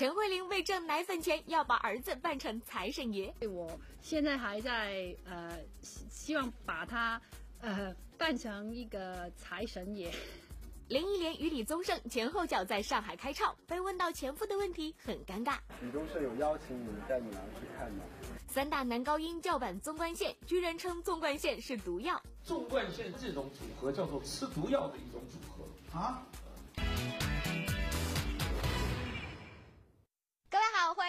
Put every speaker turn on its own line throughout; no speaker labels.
陈慧琳为挣奶粉钱，要把儿子扮成财神爷。
我现在还在呃，希望把他呃扮成一个财神爷。
林忆莲与李宗盛前后脚在上海开唱，被问到前夫的问题很尴尬。
李宗盛有邀请你带女儿去看吗？
三大男高音叫板纵贯线，居然称纵贯线是毒药。
纵贯线这种组合叫做吃毒药的一种组合啊。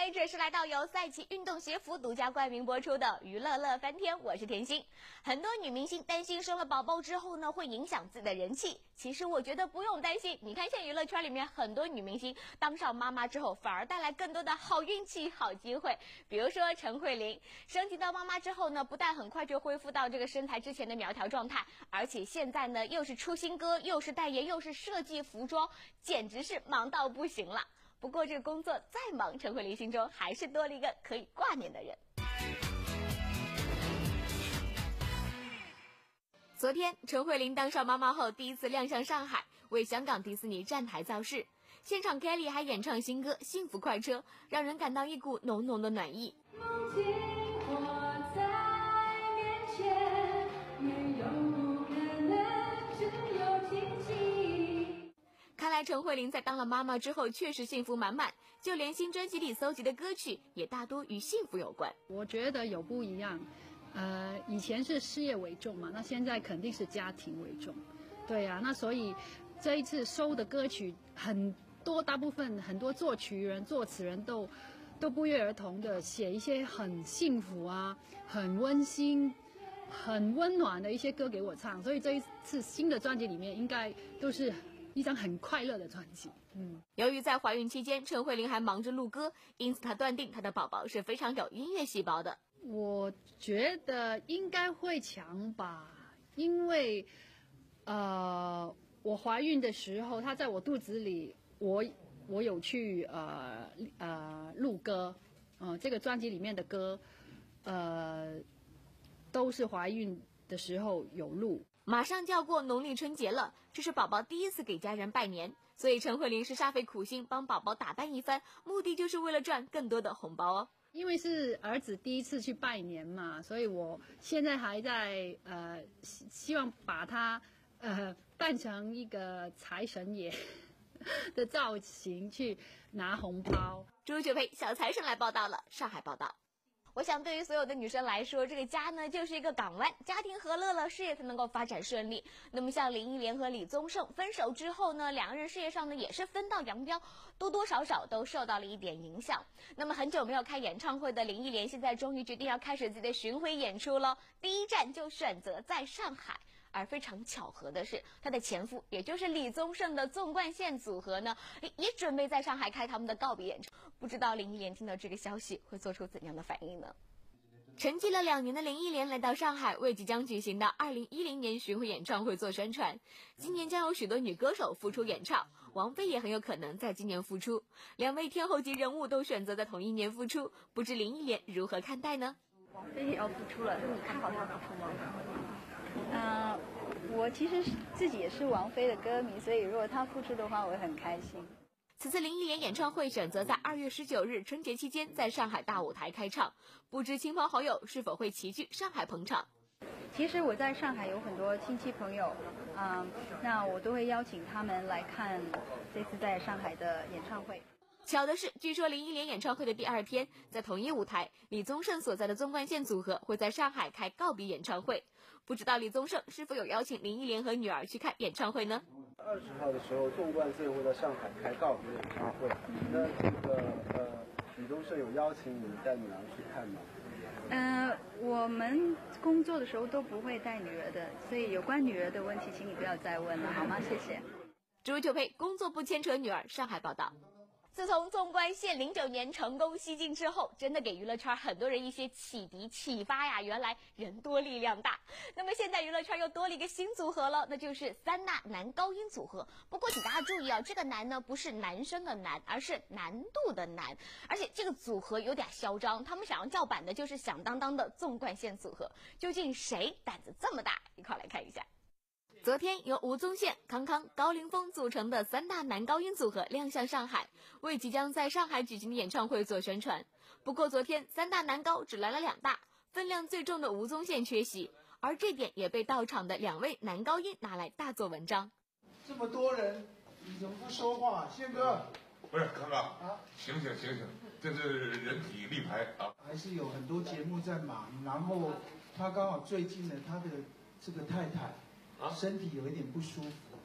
欢迎准时来到由赛琪运动鞋服独家冠名播出的《娱乐乐翻天》，我是甜心。很多女明星担心生了宝宝之后呢，会影响自己的。人气。其实我觉得不用担心。你看，现在娱乐圈里面很多女明星当上妈妈之后，反而带来更多的好运气、好机会。比如说陈慧琳，升级到妈妈之后呢，不但很快就恢复到这个身材之前的苗条状态，而且现在呢，又是出新歌，又是代言，又是设计服装，简直是忙到不行了。不过，这个工作再忙，陈慧琳心中还是多了一个可以挂念的人。昨天，陈慧琳当上妈妈后，第一次亮相上海，为香港迪士尼站台造势。现场，Kelly 还演唱新歌《幸福快车》，让人感到一股浓浓的暖意。看来陈慧琳在当了妈妈之后确实幸福满满，就连新专辑里搜集的歌曲也大多与幸福有关。
我觉得有不一样，呃，以前是事业为重嘛，那现在肯定是家庭为重，对呀，那所以这一次收的歌曲很多，大部分很多作曲人、作词人都都不约而同的写一些很幸福啊、很温馨、很温暖的一些歌给我唱，所以这一次新的专辑里面应该都是。一张很快乐的专辑。
嗯，由于在怀孕期间，陈慧琳还忙着录歌，因此她断定她的宝宝是非常有音乐细胞的。
我觉得应该会强吧，因为，呃，我怀孕的时候，她在我肚子里，我我有去呃呃录歌，嗯，这个专辑里面的歌，呃，都是怀孕的时候有录。
马上就要过农历春节了，这是宝宝第一次给家人拜年，所以陈慧琳是煞费苦心帮宝宝打扮一番，目的就是为了赚更多的红包哦。
因为是儿子第一次去拜年嘛，所以我现在还在呃希希望把他呃扮成一个财神爷的造型去拿红包。
朱雪培小财神来报道了，上海报道。我想，对于所有的女生来说，这个家呢就是一个港湾，家庭和乐了，事业才能够发展顺利。那么，像林忆莲和李宗盛分手之后呢，两个人事业上呢也是分道扬镳，多多少少都受到了一点影响。那么，很久没有开演唱会的林忆莲，现在终于决定要开始自己的巡回演出了，第一站就选择在上海。而非常巧合的是，他的前夫，也就是李宗盛的纵贯线组合呢，也准备在上海开他们的告别演出。不知道林忆莲听到这个消息会做出怎样的反应呢？沉寂了两年的林忆莲来到上海，为即将举行的2010年巡回演唱会做宣传。今年将有许多女歌手复出演唱，王菲也很有可能在今年复出。两位天后级人物都选择在同一年复出，不知林忆莲如何看待呢？
王菲也要复出了，那你看好她复出吗？嗯，我其实是自己也是王菲的歌迷，所以如果她复出的话，我会很开心。
此次林忆莲演唱会选择在二月十九日春节期间在上海大舞台开唱，不知亲朋好友是否会齐聚上海捧场？
其实我在上海有很多亲戚朋友，嗯，那我都会邀请他们来看这次在上海的演唱会。
巧的是，据说林忆莲演唱会的第二天，在同一舞台，李宗盛所在的纵贯线组合会在上海开告别演唱会。不知道李宗盛是否有邀请林忆莲和女儿去看演唱会呢？
二十号的时候，纵贯线会在上海开告别演唱会。那这个呃，李宗盛有邀请你带女儿去看吗？
嗯，我们工作的时候都不会带女儿的，所以有关女儿的问题，请你不要再问了，好吗？谢谢。
朱九佩，工作不牵扯女儿，上海报道。自从纵贯线零九年成功西进之后，真的给娱乐圈很多人一些启迪启发呀。原来人多力量大。那么现在娱乐圈又多了一个新组合了，那就是三大男高音组合。不过请大家注意啊，这个男呢不是男生的男，而是难度的难。而且这个组合有点嚣张，他们想要叫板的就是响当当的纵贯线组合。究竟谁胆子这么大？一块来看一下。昨天，由吴宗宪、康康、高凌风组成的三大男高音组合亮相上海，为即将在上海举行的演唱会做宣传。不过，昨天三大男高只来了两大，分量最重的吴宗宪缺席，而这点也被到场的两位男高音拿来大做文章。
这么多人，你怎么不说话，宪哥？
不是康康啊，醒醒醒醒，这是人体立牌啊！
还是有很多节目在忙，然后他刚好最近呢，他的这个太太。身体有一点不舒服，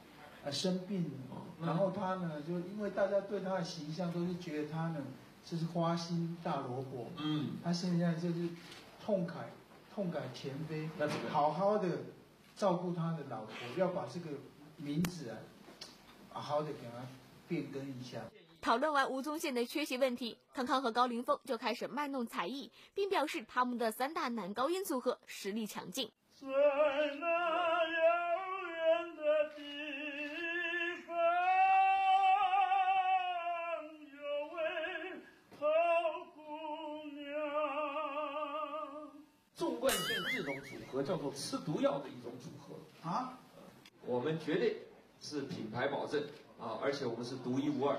啊，生病了。然后他呢，就因为大家对他的形象都是觉得他呢，就是花心大萝卜。嗯。他现在就是痛改痛改前非，好好的照顾他的老婆，要把这个名字啊，好好的给他变更一下。
讨论完吴宗宪的缺席问题，康康和高凌风就开始卖弄才艺，并表示他们的三大男高音组合实力强劲。
纵贯线这种组合叫做吃毒药的一种组合啊，我们绝对是品牌保证啊，而且我们是独一无二，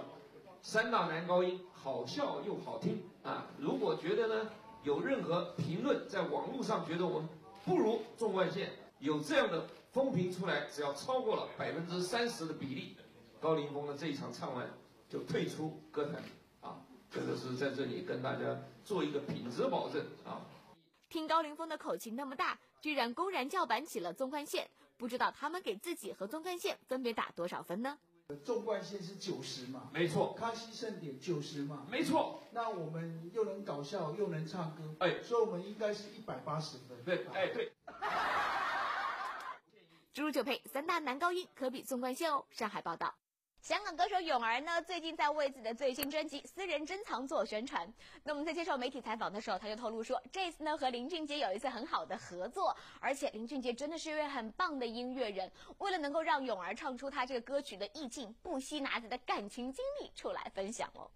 三大男高音好笑又好听啊。如果觉得呢有任何评论在网络上觉得我们不如纵贯线，有这样的风评出来，只要超过了百分之三十的比例，高凌风的这一场唱完就退出歌坛啊，这个是在这里跟大家做一个品质保证啊。
听高凌风的口气那么大，居然公然叫板起了纵贯线，不知道他们给自己和纵贯线分别打多少分呢？
纵贯线是九十嘛？
没错。
康熙盛典九十嘛？
没错。
那我们又能搞笑又能唱歌，哎，所以我们应该是一百八十分。
对，哎对。
猪猪就配三大男高音，可比纵贯线哦。上海报道。香港歌手泳儿呢，最近在为自己的最新专辑《私人珍藏》做宣传。那么在接受媒体采访的时候，他就透露说，这次呢和林俊杰有一次很好的合作，而且林俊杰真的是一位很棒的音乐人。为了能够让泳儿唱出他这个歌曲的意境，不惜拿自己的感情经历出来分享哦。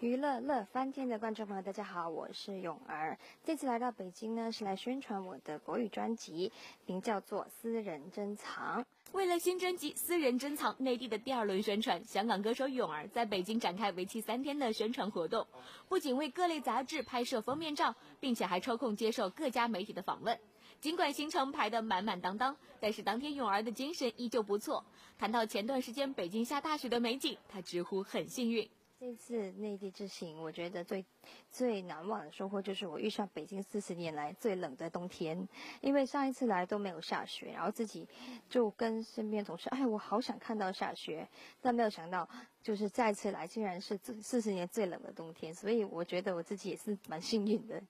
娱乐乐翻天的观众朋友，大家好，我是泳儿。这次来到北京呢，是来宣传我的国语专辑，名叫做《私人珍藏》。
为了新专辑《私人珍藏》内地的第二轮宣传，香港歌手泳儿在北京展开为期三天的宣传活动，不仅为各类杂志拍摄封面照，并且还抽空接受各家媒体的访问。尽管行程排得满满当当，但是当天泳儿的精神依旧不错。谈到前段时间北京下大雪的美景，他直呼很幸运。
这次内地之行，我觉得最最难忘的收获就是我遇上北京四十年来最冷的冬天。因为上一次来都没有下雪，然后自己就跟身边同事，哎，我好想看到下雪，但没有想到就是再次来竟然是四十年最冷的冬天，所以我觉得我自己也是蛮幸运的。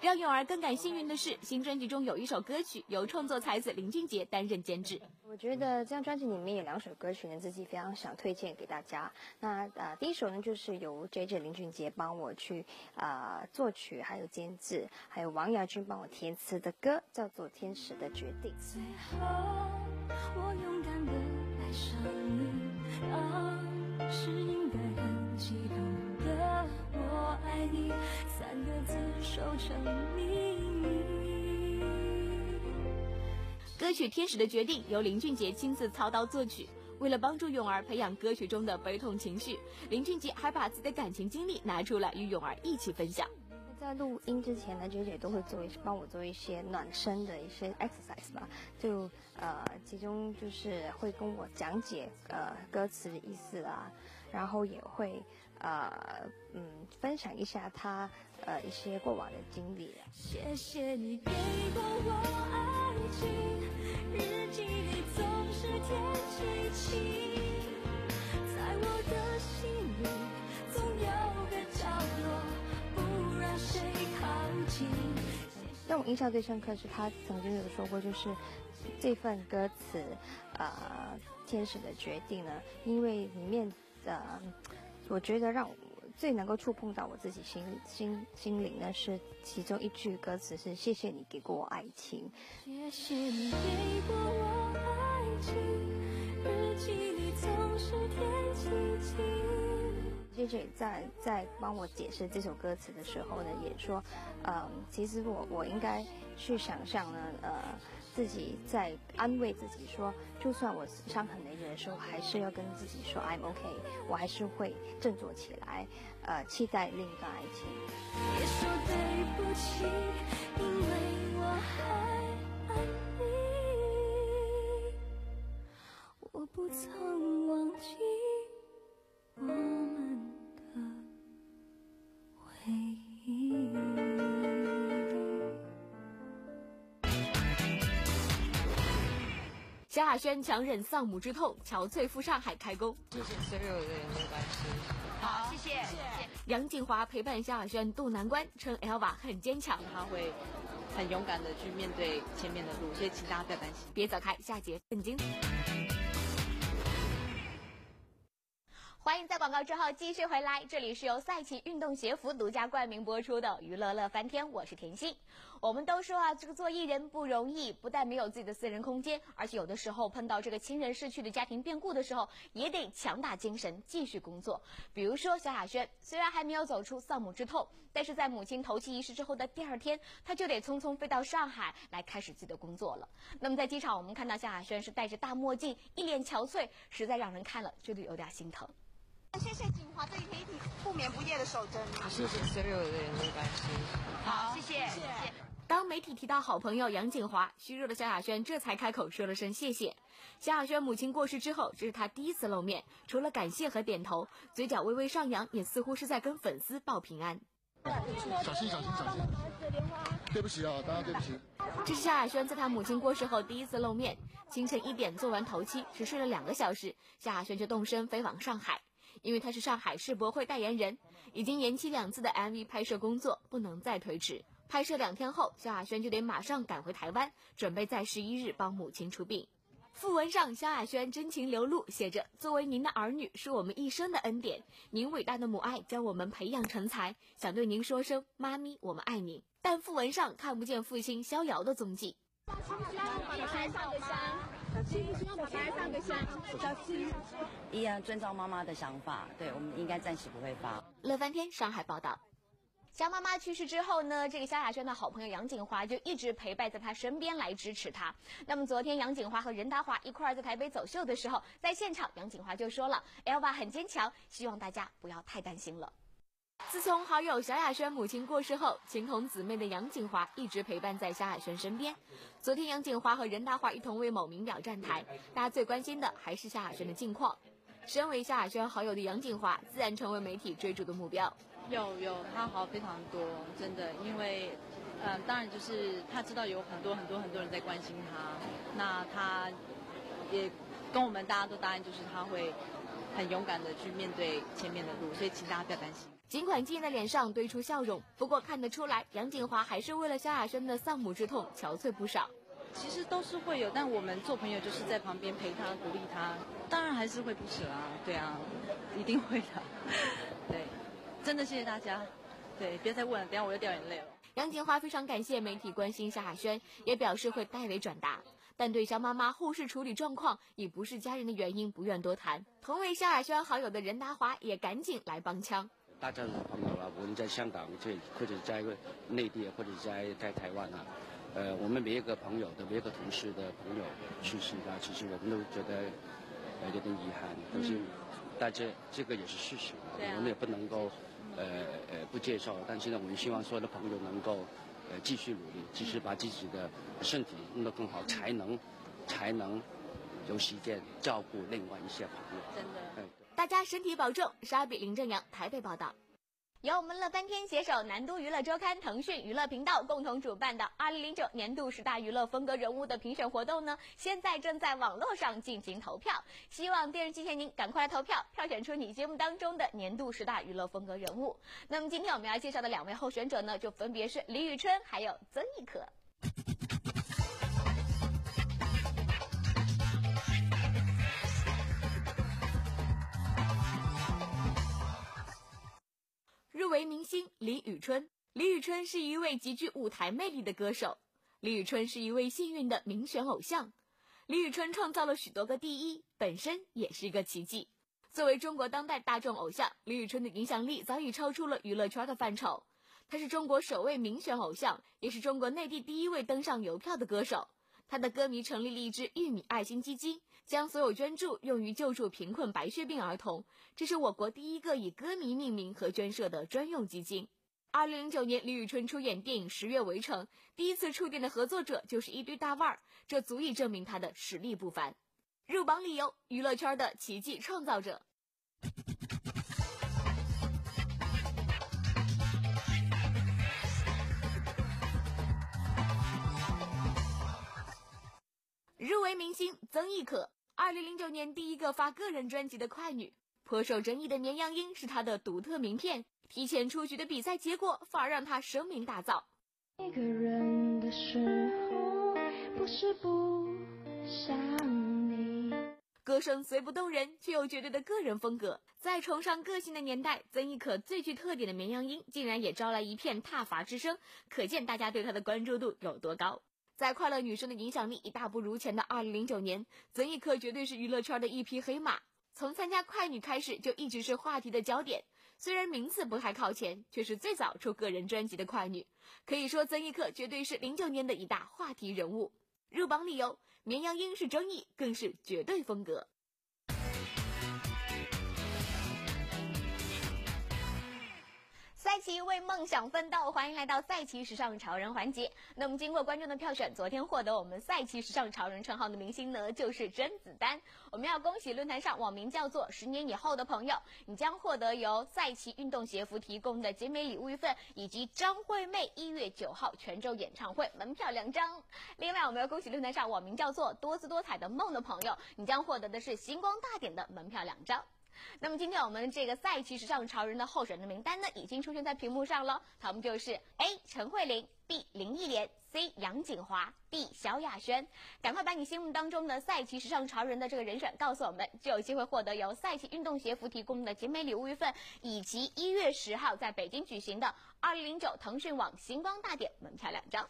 让咏儿更感幸运的是，新专辑中有一首歌曲由创作才子林俊杰担任监制。
我觉得这张专辑里面有两首歌曲呢，自己非常想推荐给大家。那呃，第一首呢就是由 J J 林俊杰帮我去啊作曲，还有监制，还有王亚军帮我填词的歌，叫做《天使的决定》。最后，我勇敢的爱上你，啊，是应该很激动的我爱你。三个字守成秘密。
歌曲《天使的决定》由林俊杰亲自操刀作曲。为了帮助咏儿培养歌曲中的悲痛情绪，林俊杰还把自己的感情经历拿出来与咏儿一起分享。
在录音之前呢，娟姐都会做一帮我做一些暖身的一些 exercise 吧，就呃，其中就是会跟我讲解呃歌词的意思啊，然后也会呃嗯分享一下他呃一些过往的经历。谢谢你给过我爱情，日记里总是填起情，在我的心里。让我印象最深刻是他曾经有说过，就是这份歌词，呃，天使的决定呢，因为里面的，我觉得让我最能够触碰到我自己心心心灵的，是其中一句歌词是“谢谢你给过我爱情”。谢谢你给过我爱情，日记里总是天气晴。J J 在在帮我解释这首歌词的时候呢，也说，呃，其实我我应该去想象呢，呃，自己在安慰自己说，就算我伤痕累累的时候，还是要跟自己说 I'm OK，我还是会振作起来，呃，期待另一段爱情。别说对不起，因为我还爱你，我不曾
萧亚轩强忍丧母之痛，憔悴赴上海开工。
谢谢所有的人的关心。
好，谢谢。谢谢。杨锦华陪伴萧亚轩渡难关，称 Elva 很坚强，
他会很勇敢的去面对前面的路，所以请大家不要担心。
别走开，下节更精彩。欢迎在广告之后继续回来，这里是由赛奇运动鞋服独家冠名播出的《娱乐乐翻天》，我是甜心。我们都说啊，这个做艺人不容易，不但没有自己的私人空间，而且有的时候碰到这个亲人逝去的家庭变故的时候，也得强打精神继续工作。比如说萧亚轩，虽然还没有走出丧母之痛，但是在母亲头七仪式之后的第二天，他就得匆匆飞到上海来开始自己的工作了。那么在机场，我们看到萧亚轩是戴着大墨镜，一脸憔悴，实在让人看了觉得有点心疼。
谢谢锦华这一天不眠不夜的守着你。
谢谢所有的人的关心。
好，谢谢。谢谢。当媒体提到好朋友杨景华，虚弱的萧亚轩这才开口说了声谢谢。萧亚轩母亲过世之后，这是他第一次露面，除了感谢和点头，嘴角微微上扬，也似乎是在跟粉丝报平安。
小心小心小心！对不起啊，大家对不起。
这是萧亚轩在他母亲过世后第一次露面。清晨一点做完头七，只睡了两个小时，萧亚轩就动身飞往上海。因为他是上海世博会代言人，已经延期两次的 MV 拍摄工作不能再推迟。拍摄两天后，萧亚轩就得马上赶回台湾，准备在十一日帮母亲出殡。讣文上，萧亚轩真情流露，写着：“作为您的儿女，是我们一生的恩典。您伟大的母爱将我们培养成才，想对您说声妈咪，我们爱您。”但讣文上看不见父亲逍遥的踪迹。
一样遵照妈妈的想法，对，我们应该暂时不会发。
乐翻天，上海报道。肖妈妈去世之后呢，这个萧亚轩的好朋友杨锦华就一直陪伴在她身边来支持她。那么昨天杨锦华和任达华一块儿在台北走秀的时候，在现场杨锦华就说了：“Elva 很坚强，希望大家不要太担心了。”自从好友萧亚轩母亲过世后，情同姊妹的杨锦华一直陪伴在萧亚轩身边。昨天，杨锦华和任达华一同为某名表站台，大家最关心的还是萧亚轩的近况。身为萧亚轩好友的杨锦华，自然成为媒体追逐的目标。
有有，他好非常多，真的，因为，嗯，当然就是他知道有很多很多很多人在关心他，那他也跟我们大家都答应，就是他会很勇敢的去面对前面的路，所以请大家不要担心。
尽管静的脸上堆出笑容，不过看得出来，杨锦华还是为了萧亚轩的丧母之痛憔悴不少。
其实都是会有，但我们做朋友就是在旁边陪他、鼓励他，当然还是会不舍啊，对啊，一定会的。对，真的谢谢大家。对，别再问了，等下我又掉眼泪了。
杨锦华非常感谢媒体关心萧亚轩，也表示会代为转达，但对肖妈妈后事处理状况已不是家人的原因不愿多谈。同为萧亚轩好友的任达华也赶紧来帮腔。
大家的朋友啊，无论在香港，这或者在内地，或者在在台湾啊，呃，我们每一个朋友的每一个同事的朋友去世啊，其实我们都觉得呃有点遗憾，但是但这这个也是事实，我们也不能够呃呃不接受。但是呢，我们希望所有的朋友能够呃继续努力，继续把自己的身体弄得更好，才能才能有时间照顾另外一些朋友。
真的。
大家身体保重。沙比林正阳台北报道，由我们乐翻天携手南都娱乐周刊、腾讯娱乐频道共同主办的二零零九年度十大娱乐风格人物的评选活动呢，现在正在网络上进行投票。希望电视机前您赶快来投票，票选出你节目当中的年度十大娱乐风格人物。那么今天我们要介绍的两位候选者呢，就分别是李宇春还有曾轶可。为明星李宇春。李宇春是一位极具舞台魅力的歌手。李宇春是一位幸运的民选偶像。李宇春创造了许多个第一，本身也是一个奇迹。作为中国当代大众偶像，李宇春的影响力早已超出了娱乐圈的范畴。她是中国首位民选偶像，也是中国内地第一位登上邮票的歌手。她的歌迷成立了一支玉米爱心基金，将所有捐助用于救助贫困白血病儿童。这是我国第一个以歌迷命名和捐设的专用基金。二零零九年，李宇春出演电影《十月围城》，第一次触电的合作者就是一堆大腕儿，这足以证明她的实力不凡。入榜理由：娱乐圈的奇迹创造者。入围明星曾轶可，二零零九年第一个发个人专辑的快女，颇受争议的绵羊音是她的独特名片。提前出局的比赛结果，反而让她声名大噪。一个人的时候，不是不想你。歌声虽不动人，却有绝对的个人风格。在崇尚个性的年代，曾轶可最具特点的绵羊音，竟然也招来一片挞伐之声，可见大家对她的关注度有多高。在快乐女生的影响力已大不如前的二零零九年，曾轶可绝对是娱乐圈的一匹黑马。从参加快女开始，就一直是话题的焦点。虽然名次不太靠前，却是最早出个人专辑的快女，可以说曾轶可绝对是零九年的一大话题人物。入榜理由：绵羊音是争议，更是绝对风格。赛奇为梦想奋斗，欢迎来到赛奇时尚潮人环节。那么，经过观众的票选，昨天获得我们赛奇时尚潮人称号的明星呢，就是甄子丹。我们要恭喜论坛上网名叫做“十年以后”的朋友，你将获得由赛奇运动鞋服提供的精美礼物一份，以及张惠妹一月九号泉州演唱会门票两张。另外，我们要恭喜论坛上网名叫做“多姿多彩的梦”的朋友，你将获得的是星光大典的门票两张。那么今天我们这个赛琪时尚潮人的候选的名单呢，已经出现在屏幕上了。他们就是 A 陈慧琳、B 林忆莲、C 杨锦华、D 萧亚轩。赶快把你心目当中的赛琪时尚潮人的这个人选告诉我们，就有机会获得由赛琪运动鞋服提供的精美礼物一份，以及一月十号在北京举行的二零零九腾讯网星光大典门票两张。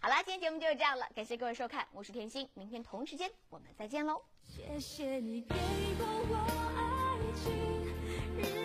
好啦，今天节目就是这样了，感谢各位收看，我是甜心，明天同时间我们再见喽。谢谢你给过我爱记